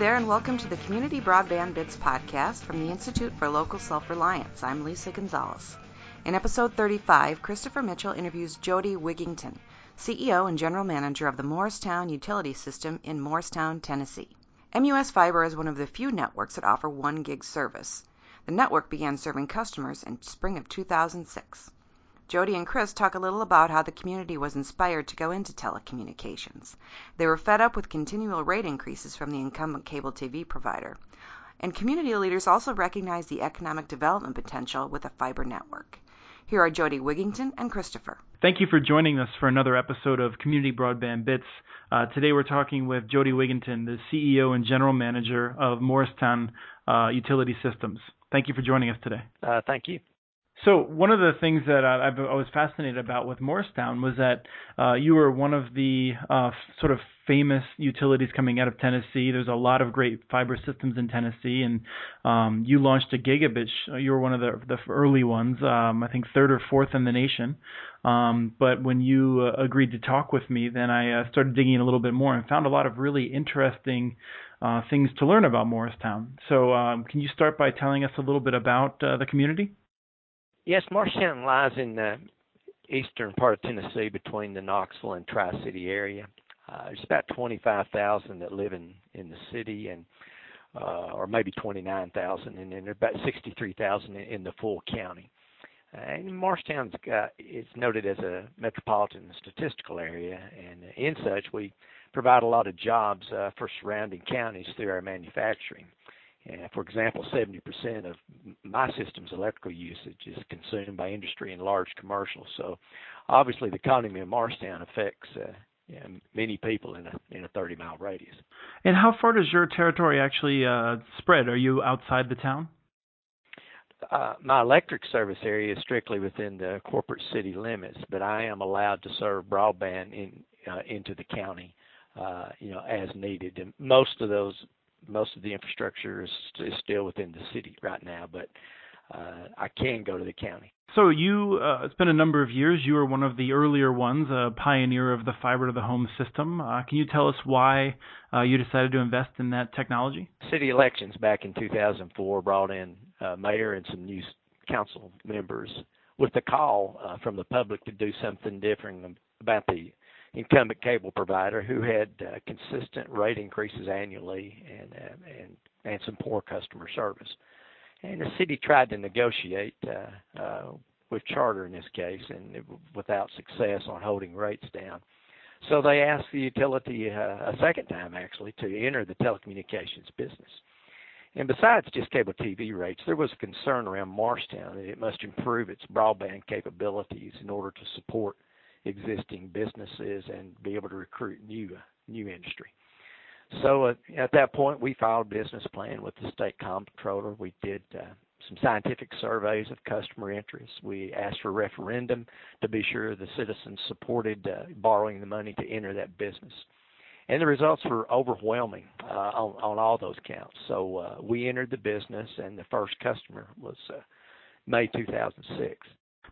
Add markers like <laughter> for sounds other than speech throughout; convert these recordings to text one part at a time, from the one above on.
there, and welcome to the Community Broadband Bits podcast from the Institute for Local Self Reliance. I'm Lisa Gonzalez. In episode 35, Christopher Mitchell interviews Jody Wigington, CEO and General Manager of the Morristown Utility System in Morristown, Tennessee. MUS Fiber is one of the few networks that offer 1 gig service. The network began serving customers in spring of 2006. Jody and Chris talk a little about how the community was inspired to go into telecommunications. They were fed up with continual rate increases from the incumbent cable TV provider. And community leaders also recognize the economic development potential with a fiber network. Here are Jody Wigington and Christopher. Thank you for joining us for another episode of Community Broadband Bits. Uh, today we're talking with Jody Wigington, the CEO and General Manager of Morristown uh, Utility Systems. Thank you for joining us today. Uh, thank you. So one of the things that I, I was fascinated about with Morristown was that uh, you were one of the uh, sort of famous utilities coming out of Tennessee. There's a lot of great fiber systems in Tennessee, and um, you launched a gigabit. You were one of the, the early ones, um, I think third or fourth in the nation. Um, but when you uh, agreed to talk with me, then I uh, started digging a little bit more and found a lot of really interesting uh, things to learn about Morristown. So, um, can you start by telling us a little bit about uh, the community? Yes, Morristown lies in the eastern part of Tennessee between the Knoxville and Tri City area. Uh, there's about 25,000 that live in in the city, and uh, or maybe 29,000, and then about 63,000 in, in the full county. Uh, and Morristown's got it's noted as a metropolitan statistical area, and in such we provide a lot of jobs uh, for surrounding counties through our manufacturing. And for example, 70% of my system's electrical usage is consumed by industry and large commercial. So obviously the economy of Morristown affects uh, many people in a in a 30 mile radius. And how far does your territory actually uh, spread? Are you outside the town? Uh, my electric service area is strictly within the corporate city limits, but I am allowed to serve broadband in uh, into the county, uh, you know, as needed. And most of those most of the infrastructure is, is still within the city right now, but uh, I can go to the county. So you, uh, it's been a number of years. You were one of the earlier ones, a pioneer of the fiber to the home system. Uh, can you tell us why uh, you decided to invest in that technology? City elections back in 2004 brought in uh, mayor and some new council members with the call uh, from the public to do something different about the incumbent cable provider who had uh, consistent rate increases annually and, uh, and and some poor customer service. And the city tried to negotiate with Charter in this case, and it, without success on holding rates down. So they asked the utility a second time, actually, to enter the telecommunications business. And besides just cable TV rates, there was a concern around Morristown that it must improve its broadband capabilities in order to support existing businesses and be able to recruit new new industry. So uh, at that point, we filed a business plan with the state comptroller. We did uh, some scientific surveys of customer interest. We asked for a referendum to be sure the citizens supported uh, borrowing the money to enter that business. And the results were overwhelming uh, on, all those counts. So uh, we entered the business, and the first customer was uh, May 2006.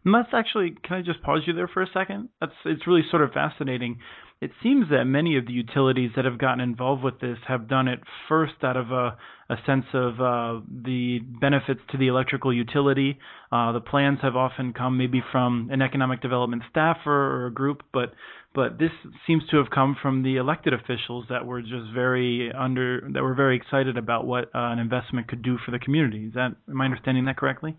That's actually, can I just pause you there for a second? That's it's really sort of fascinating. It seems that many of the utilities that have gotten involved with this have done it first out of a, a sense of uh, the benefits to the electrical utility. Uh, the plans have often come maybe from an economic development staffer or a group, but but this seems to have come from the elected officials that were just very under that were very excited about what uh, an investment could do for the community. Is that am I understanding that correctly?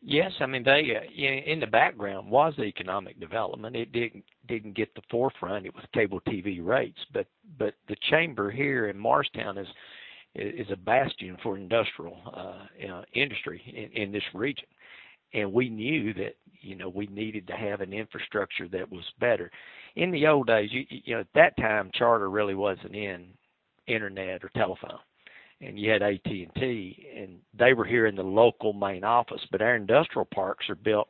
Yes, I mean they uh, in the background was the economic development. It didn't didn't get the forefront. It was cable TV rates, but but the chamber here in Morristown is is a bastion for industrial uh, industry in, in this region, and we knew that you know we needed to have an infrastructure that was better. In the old days, you, you know at that time Charter really wasn't in internet or telephone and you had AT&T and they were here in the local main office but our industrial parks are built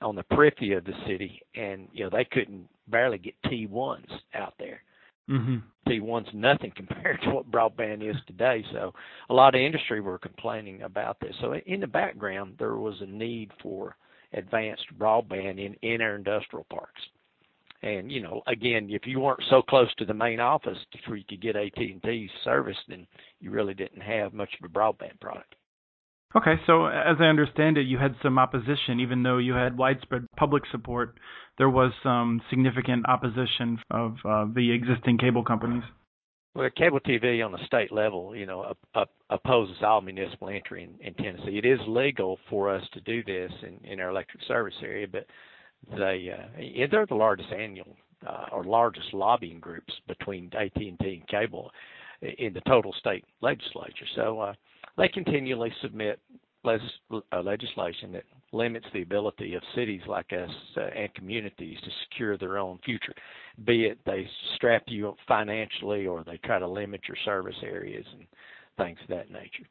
on the periphery of the city and you know they couldn't barely get T1s out there. Mm-hmm. T1's nothing <laughs> compared to what broadband is today so a lot of industry were complaining about this. So in the background there was a need for advanced broadband in in our industrial parks And you know, again, if you weren't so close to the main office where you could get AT&T service, then you really didn't have much of a broadband product. Okay, so as I understand it, you had some opposition, even though you had widespread public support. There was some significant opposition of uh, the existing cable companies. Well, cable TV on the state level, you know, opposes all municipal entry in, in Tennessee. It is legal for us to do this in, in our electric service area, but they uh, they're the largest annual uh, or largest lobbying groups between AT&T and cable in the total state legislature. So uh, they continually submit legislation that limits the ability of cities like us uh, and communities to secure their own future, be it they strap you financially or they try to limit your service areas and things of that nature.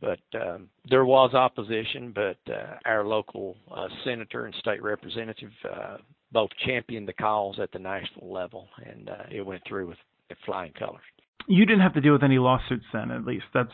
But um, there was opposition, but uh, our local uh, senator and state representative uh, both championed the cause at the national level, and uh, it went through with flying colors. You didn't have to deal with any lawsuits then, at least. That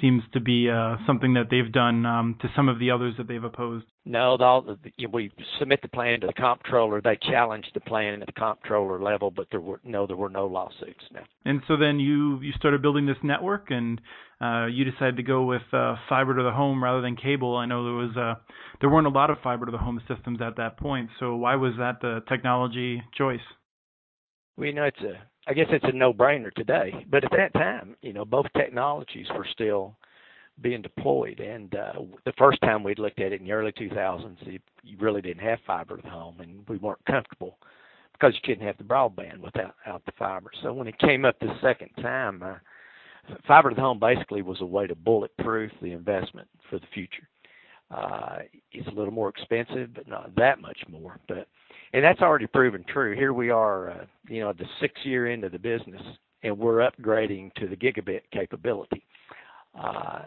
seems to be uh, something that they've done um, to some of the others that they've opposed. No, the, the, we submit the plan to the comptroller. They challenged the plan at the comptroller level, but there were no there were no lawsuits. No. And so then you you started building this network, and uh, you decided to go with uh, fiber to the home rather than cable. I know there was uh, there weren't a lot of fiber to the home systems at that point. So why was that the technology choice? We know it's a I guess it's a no-brainer today. But at that time, you know, both technologies were still being deployed. And uh, the first time we looked at it in the early 2000s, you, you really didn't have fiber to the home, and we weren't comfortable because you couldn't have the broadband without out the fiber. So when it came up the second time, uh, fiber to the home basically was a way to bulletproof the investment for the future. Uh, it's a little more expensive, but not that much more. But and that's already proven true. Here we are, uh, you know, the sixth year into the business, and we're upgrading to the gigabit capability. Uh,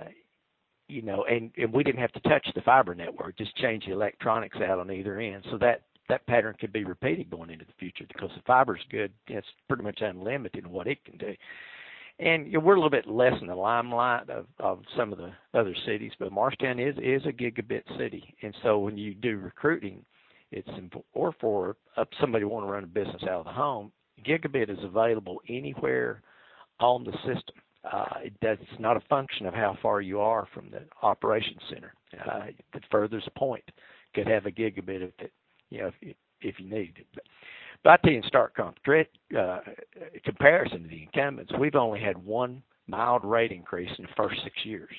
you know, and, and we didn't have to touch the fiber network, just change the electronics out on either end. So that that pattern could be repeated going into the future because the fiber's good. It's pretty much unlimited in what it can do. And you know, we're a little bit less in the limelight of, of some of the other cities, but Morristown is is a gigabit city, and so when you do recruiting, it's or for somebody want to run a business out of the home, gigabit is available anywhere on the system. Uh, it does, it's not a function of how far you are from the operations center. Uh, the furthest point could have a gigabit if it, you know, if, if you need it. But, but I tell you in stark uh, comparison to the incumbents, we've only had one mild rate increase in the first six years,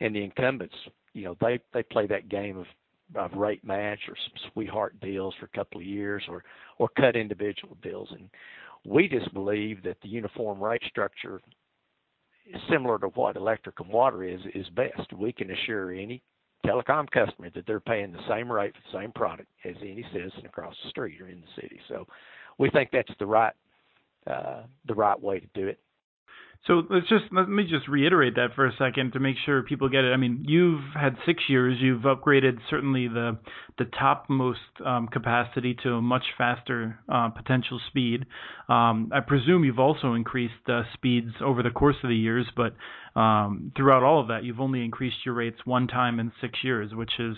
and the incumbents, you know, they they play that game of of rate match or some sweetheart deals for a couple of years or or cut individual deals. And we just believe that the uniform rate structure similar to what electric and water is is best. We can assure any telecom customer that they're paying the same rate for the same product as any citizen across the street or in the city. So we think that's the right uh, the right way to do it so let's just let me just reiterate that for a second to make sure people get it. I mean, you've had six years. You've upgraded certainly the the topmost um, capacity to a much faster uh, potential speed. Um, I presume you've also increased uh, speeds over the course of the years, but um, throughout all of that, you've only increased your rates one time in six years, which is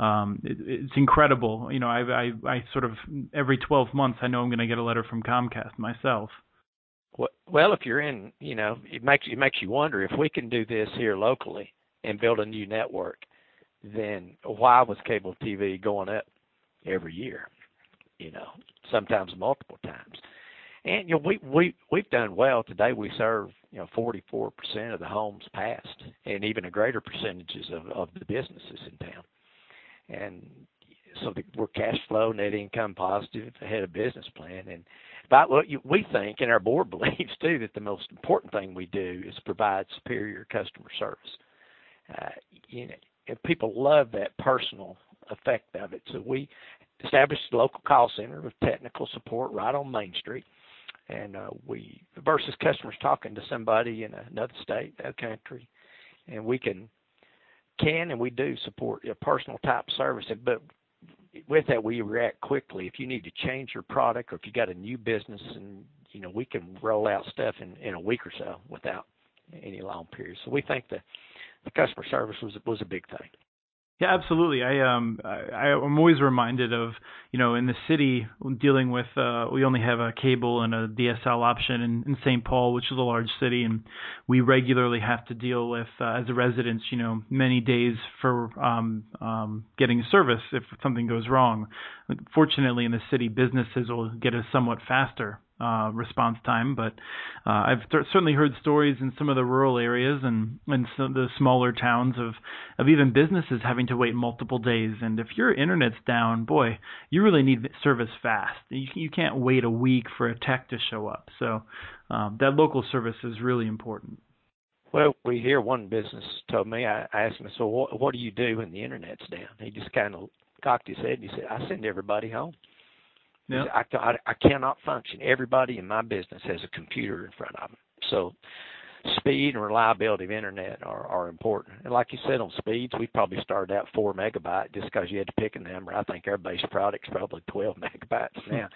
um, it, it's incredible. You know, I, I I sort of every 12 months I know I'm going to get a letter from Comcast myself. Well, if you're in, you know, it makes it makes you wonder if we can do this here locally and build a new network, then why was cable TV going up every year? You know, sometimes multiple times. And you know, we we we've done well today. We serve you know 44% of the homes passed, and even a greater percentages of of the businesses in town. And so the, we're cash flow, net income positive, ahead of business plan, and but what you, we think, and our board <laughs> believes too, that the most important thing we do is provide superior customer service. Uh, you know, and people love that personal effect of it. So we established a local call center with technical support right on Main Street. And uh, we versus customers talking to somebody in another state, another country, and we can can and we do support a personal type service. But with that, we react quickly. If you need to change your product or if you got a new business and, you know, we can roll out stuff in, in a week or so without any long period. So we think that the customer service was, was a big thing. Yeah, absolutely. I um I, I'm always reminded of you know in the city dealing with uh we only have a cable and a DSL option in, in St. Paul, which is a large city, and we regularly have to deal with uh, as a residents you know many days for um um getting service if something goes wrong. Fortunately, in the city, businesses will get us somewhat faster uh, response time. But uh, I've th- certainly heard stories in some of the rural areas and and some of the smaller towns of of even businesses having to wait multiple days. And if your internet's down, boy, you really need service fast. You you can't wait a week for a tech to show up. So um, that local service is really important. Well, we hear one business told me. I, I asked him, so what, what do you do when the internet's down? He just kind of cocked his head and he said, I send everybody home. I, I, I cannot function. Everybody in my business has a computer in front of them. So speed and reliability of internet are, are important. And like you said on speeds, we probably started out four megabyte just because you had to pick a number. I think our base product's probably 12 <laughs> megabytes now.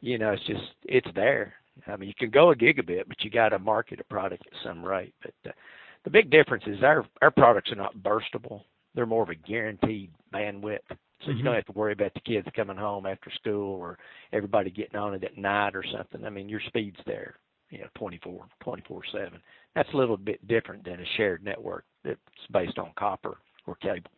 you know, it's just it's there. I mean, you can go a gigabit, but you got to market a product at some rate. But uh, the big difference is our our products are not burstable. They're more of a guaranteed bandwidth. So mm-hmm. you don't have to worry about the kids coming home after school or everybody getting on it at night or something. I mean, your speed's there, you know, 24, 24 7. That's a little bit different than a shared network that's based on copper or cable.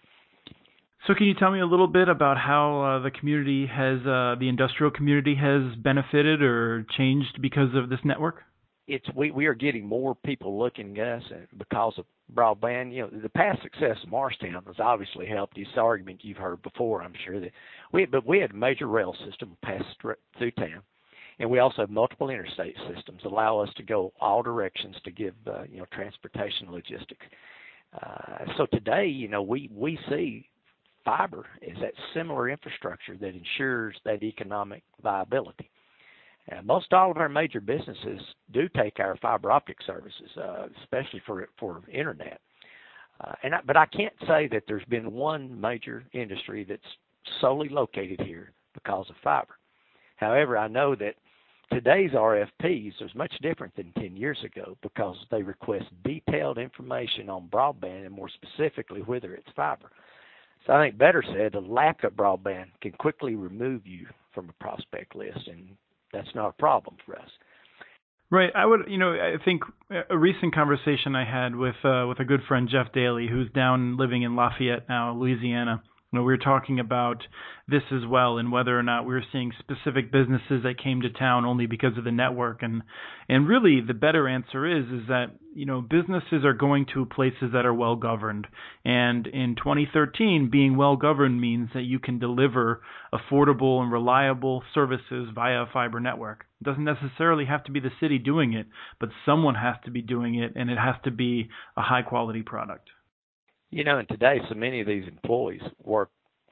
So, can you tell me a little bit about how uh, the community has, uh, the industrial community has benefited or changed because of this network? It's we we are getting more people looking at us because of broadband. You know, the past success of Morristown has obviously helped. This argument you've heard before, I'm sure that we, but we had a major rail system pass through town, and we also have multiple interstate systems allow us to go all directions to give uh, you know transportation logistics. Uh, so today, you know, we we see fiber is that similar infrastructure that ensures that economic viability. And most all of our major businesses do take our fiber optic services, uh, especially for for internet. Uh, and I, but I can't say that there's been one major industry that's solely located here because of fiber. However, I know that today's RFPs is much different than 10 years ago because they request detailed information on broadband and more specifically whether it's fiber. So I think better said, a lack of broadband can quickly remove you from a prospect list and that's not a problem for us. Right. I would, you know, I think a recent conversation I had with uh, with a good friend Jeff Daly, who's down living in Lafayette now, Louisiana. You know, we were talking about this as well, and whether or not we were seeing specific businesses that came to town only because of the network, and and really the better answer is is that you know businesses are going to places that are well governed, and in 2013, being well governed means that you can deliver affordable and reliable services via a fiber network. It doesn't necessarily have to be the city doing it, but someone has to be doing it, and it has to be a high quality product. You know, and today, so many of these employees work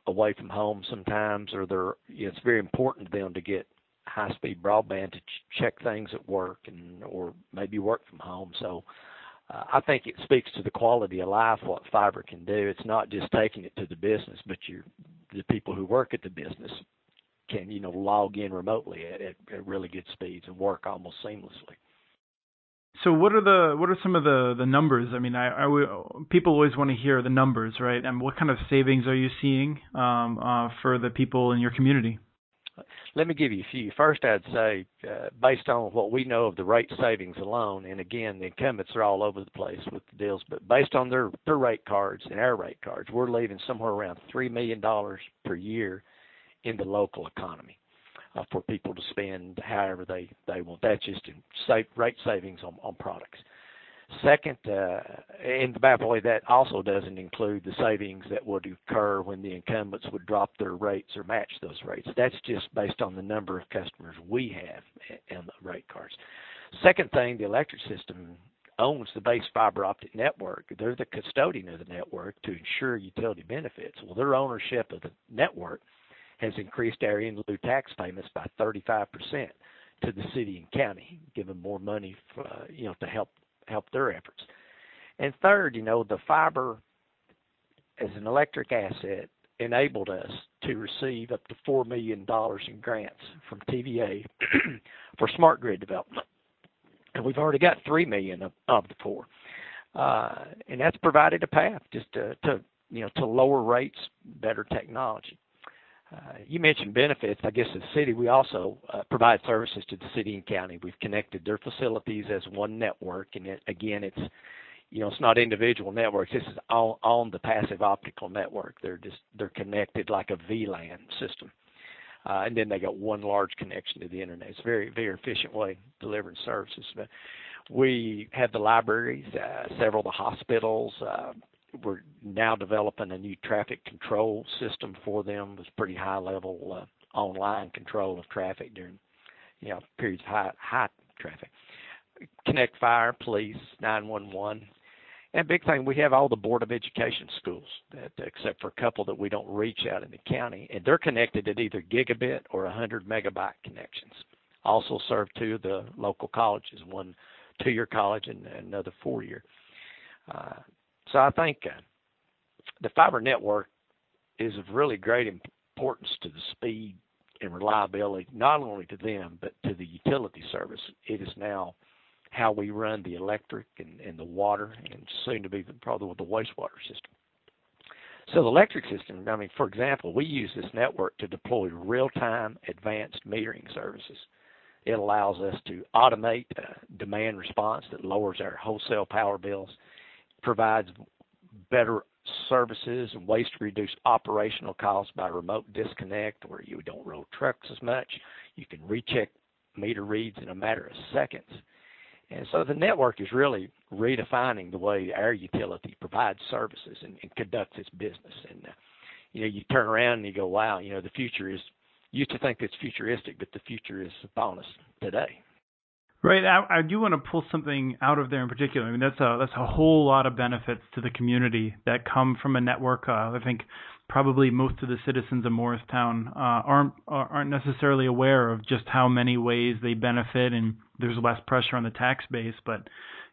away from home sometimes, or they're. You know, it's very important to them to get high-speed broadband to ch- check things at work and or maybe work from home. So, uh, I think it speaks to the quality of life what fiber can do. It's not just taking it to the business, but you, the people who work at the business can you know log in remotely at, at, at really good speeds and work almost seamlessly. So what are the what are some of the the numbers? I mean, I, I people always want to hear the numbers, right? And what kind of savings are you seeing um, uh, for the people in your community? Let me give you a few. First, I'd say, uh, based on what we know of the rate savings alone, and again, the incumbents are all over the place with the deals, but based on their their rate cards and our rate cards, we're leaving somewhere around three million dollars per year in the local economy uh, for people to spend however they they want. That's just in save, rate savings on on products. Second, uh, and by the way, that also doesn't include the savings that would occur when the incumbents would drop their rates or match those rates. That's just based on the number of customers we have and the rate cards. Second thing, the electric system owns the base fiber optic network. They're the custodian of the network to ensure utility benefits. Well, their ownership of the network has increased our in lieu tax payments by 35% to the city and county, giving more money, for, uh, you know, to help help their efforts. And third, you know, the fiber as an electric asset enabled us to receive up to four million dollars in grants from TVA <clears throat> for smart grid development, and we've already got three million of, of the four. Uh, and that's provided a path just to, to you know, to lower rates, better technology. Uh, you mentioned benefits. I guess as a city, we also uh, provide services to the city and county. We've connected their facilities as one network, and again, it's you know, it's not individual networks. This is on, on the passive optical network. They're just they're connected like a VLAN system, uh, and then they got one large connection to the internet. It's a very very efficient way of delivering services. We have the libraries, several of the hospitals. We're now developing a new traffic control system for them with pretty high level uh, online control of traffic during you know periods of high high traffic. Connect Fire, Police, 911, and big thing, we have all the Board of Education schools, that, except for a couple that we don't reach out in the county, and they're connected at either gigabit or 100 megabyte connections. Also serve two of the local colleges, one two-year college and another four-year. Uh, so I think uh, the fiber network is of really great importance to the speed and reliability, not only to them but to the utility service. It is now how we run the electric and, and the water, and soon to be the, probably with the wastewater system. So the electric system, I mean, for example, we use this network to deploy real-time advanced metering services. It allows us to automate uh, demand response that lowers our wholesale power bills, provides better services and ways to reduce operational costs by remote disconnect where you don't roll trucks as much. You can recheck meter reads in a matter of seconds. And so the network is really redefining the way our utility provides services and, and conducts its business. And uh, you know, you turn around and you go, "Wow, you know, the future is." Used to think it's futuristic, but the future is upon us today. Right. I, I do want to pull something out of there in particular. I mean, that's a that's a whole lot of benefits to the community that come from a network. Uh, I think probably most of the citizens of Morristown uh, aren't aren't necessarily aware of just how many ways they benefit, and there's less pressure on the tax base. But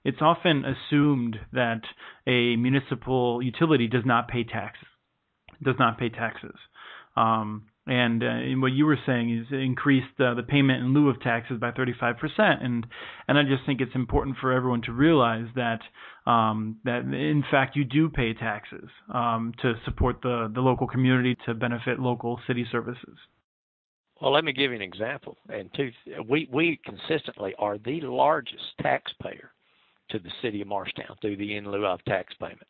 it's often assumed that a municipal utility does not pay taxes, does not pay taxes. Um, and, uh, and what you were saying is increased uh, the payment in lieu of taxes by 35%. And and I just think it's important for everyone to realize that um, that in fact you do pay taxes um, to support the the local community to benefit local city services. Well, let me give you an example. And two, we we consistently are the largest taxpayer to the city of Morristown through the in lieu of tax payment.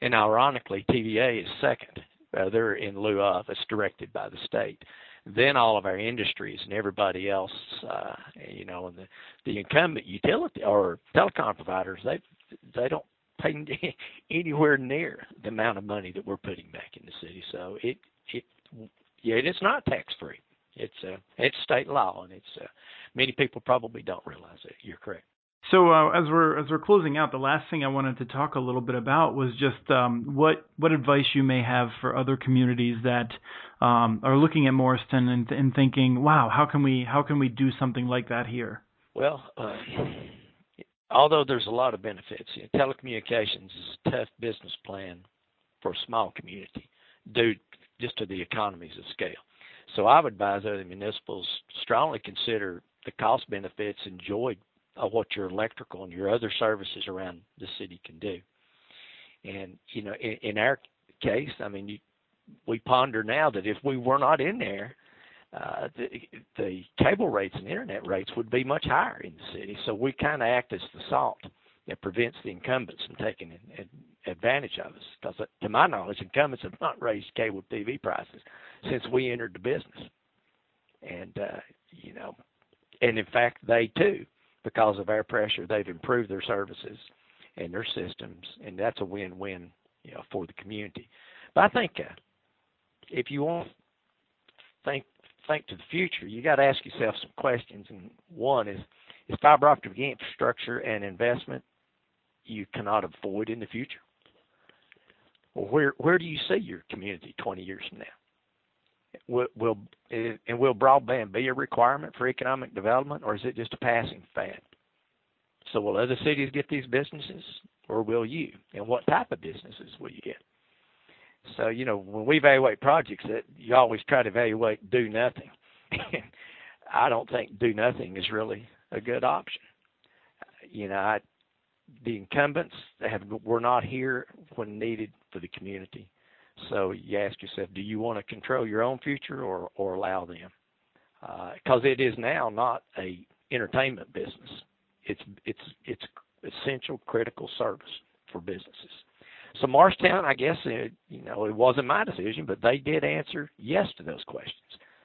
And ironically, TVA is second uh, they're in lieu of. It's directed by the state. Then all of our industries and everybody else, uh, you know, and the the incumbent utility or telecom providers, they they don't pay <laughs> anywhere near the amount of money that we're putting back in the city. So it it yeah, it's not tax free. It's uh, it's state law, and it's uh, many people probably don't realize it. You're correct. So uh, as we're as we're closing out, the last thing I wanted to talk a little bit about was just um, what what advice you may have for other communities that um, are looking at Morristown and, and thinking, "Wow, how can we how can we do something like that here?" Well, uh, although there's a lot of benefits, you know, telecommunications is a tough business plan for a small community due just to the economies of scale. So I would advise other municipals strongly consider the cost benefits enjoyed of what your electrical and your other services around the city can do. And you know, in, in our case, I mean, you, we ponder now that if we were not in there, uh, the, the cable rates and internet rates would be much higher in the city. So we kind of act as the salt that prevents the incumbents from taking advantage of us. Because, uh, to my knowledge, incumbents have not raised cable TV prices since we entered the business. And uh, you know, and in fact, they too because of our pressure, they've improved their services and their systems, and that's a win-win, you know, for the community. But I think uh, if you want think think to the future, you got to ask yourself some questions. And one is: is fiber optic infrastructure and investment you cannot avoid in the future? Well, where where do you see your community 20 years from now? Will, and will broadband be a requirement for economic development, or is it just a passing fad? So will other cities get these businesses, or will you? And what type of businesses will you get? So you know, when we evaluate projects, that you always try to evaluate do nothing. <laughs> I don't think do nothing is really a good option. You know, the incumbents have were not here when needed for the community So you ask yourself, do you want to control your own future or or allow them? Because uh, it is now not a entertainment business. It's it's it's essential critical service for businesses. So Morristown, I guess, it, you know, it wasn't my decision, but they did answer yes to those questions.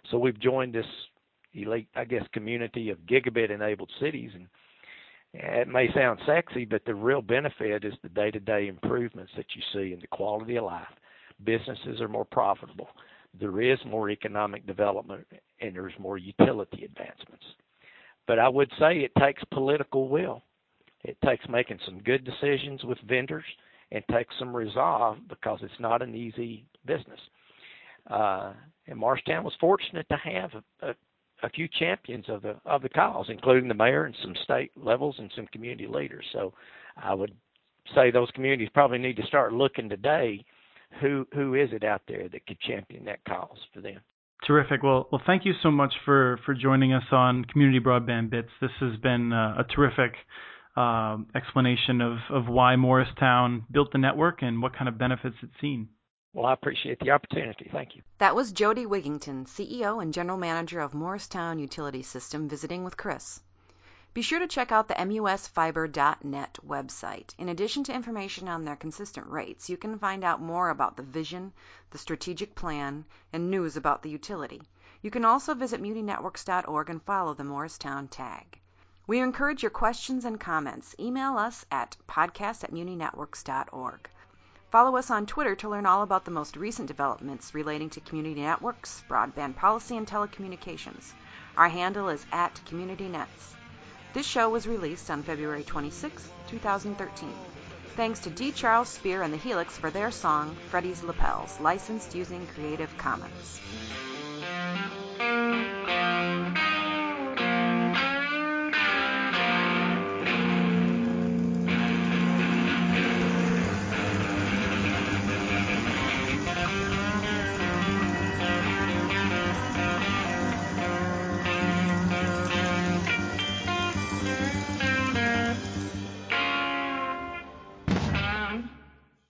So we've joined this elite, I guess, community of gigabit-enabled cities, and it may sound sexy, but the real benefit is the day-to-day improvements that you see in the quality of life. Businesses are more profitable. There is more economic development, and there's more utility advancements. But I would say it takes political will. It takes making some good decisions with vendors and takes some resolve because it's not an easy business. Uh, and Morristown was fortunate to have a, a, a few champions of the of the cause, including the mayor and some state levels and some community leaders. So I would say those communities probably need to start looking today who who is it out there that could champion that cause for them. Terrific. Well, well, thank you so much for for joining us on Community Broadband Bits. This has been uh, a terrific uh, explanation of of why Morristown built the network and what kind of benefits it's seen. Well, I appreciate the opportunity. Thank you. That was Jody Wigington, CEO and General Manager of Morristown Utility System, visiting with Chris. Be sure to check out the musfiber.net website. In addition to information on their consistent rates, you can find out more about the vision, the strategic plan, and news about the utility. You can also visit muninetworks.org and follow the Morristown tag. We encourage your questions and comments. Email us at podcast at. Follow us on Twitter to learn all about the most recent developments relating to community networks, broadband policy, and telecommunications. Our handle is at CommunityNets. This show was released on February 26, 2013. Thanks to D. Charles Speer and the Helix for their song, Freddie's Lament, licensed using Creative Commons.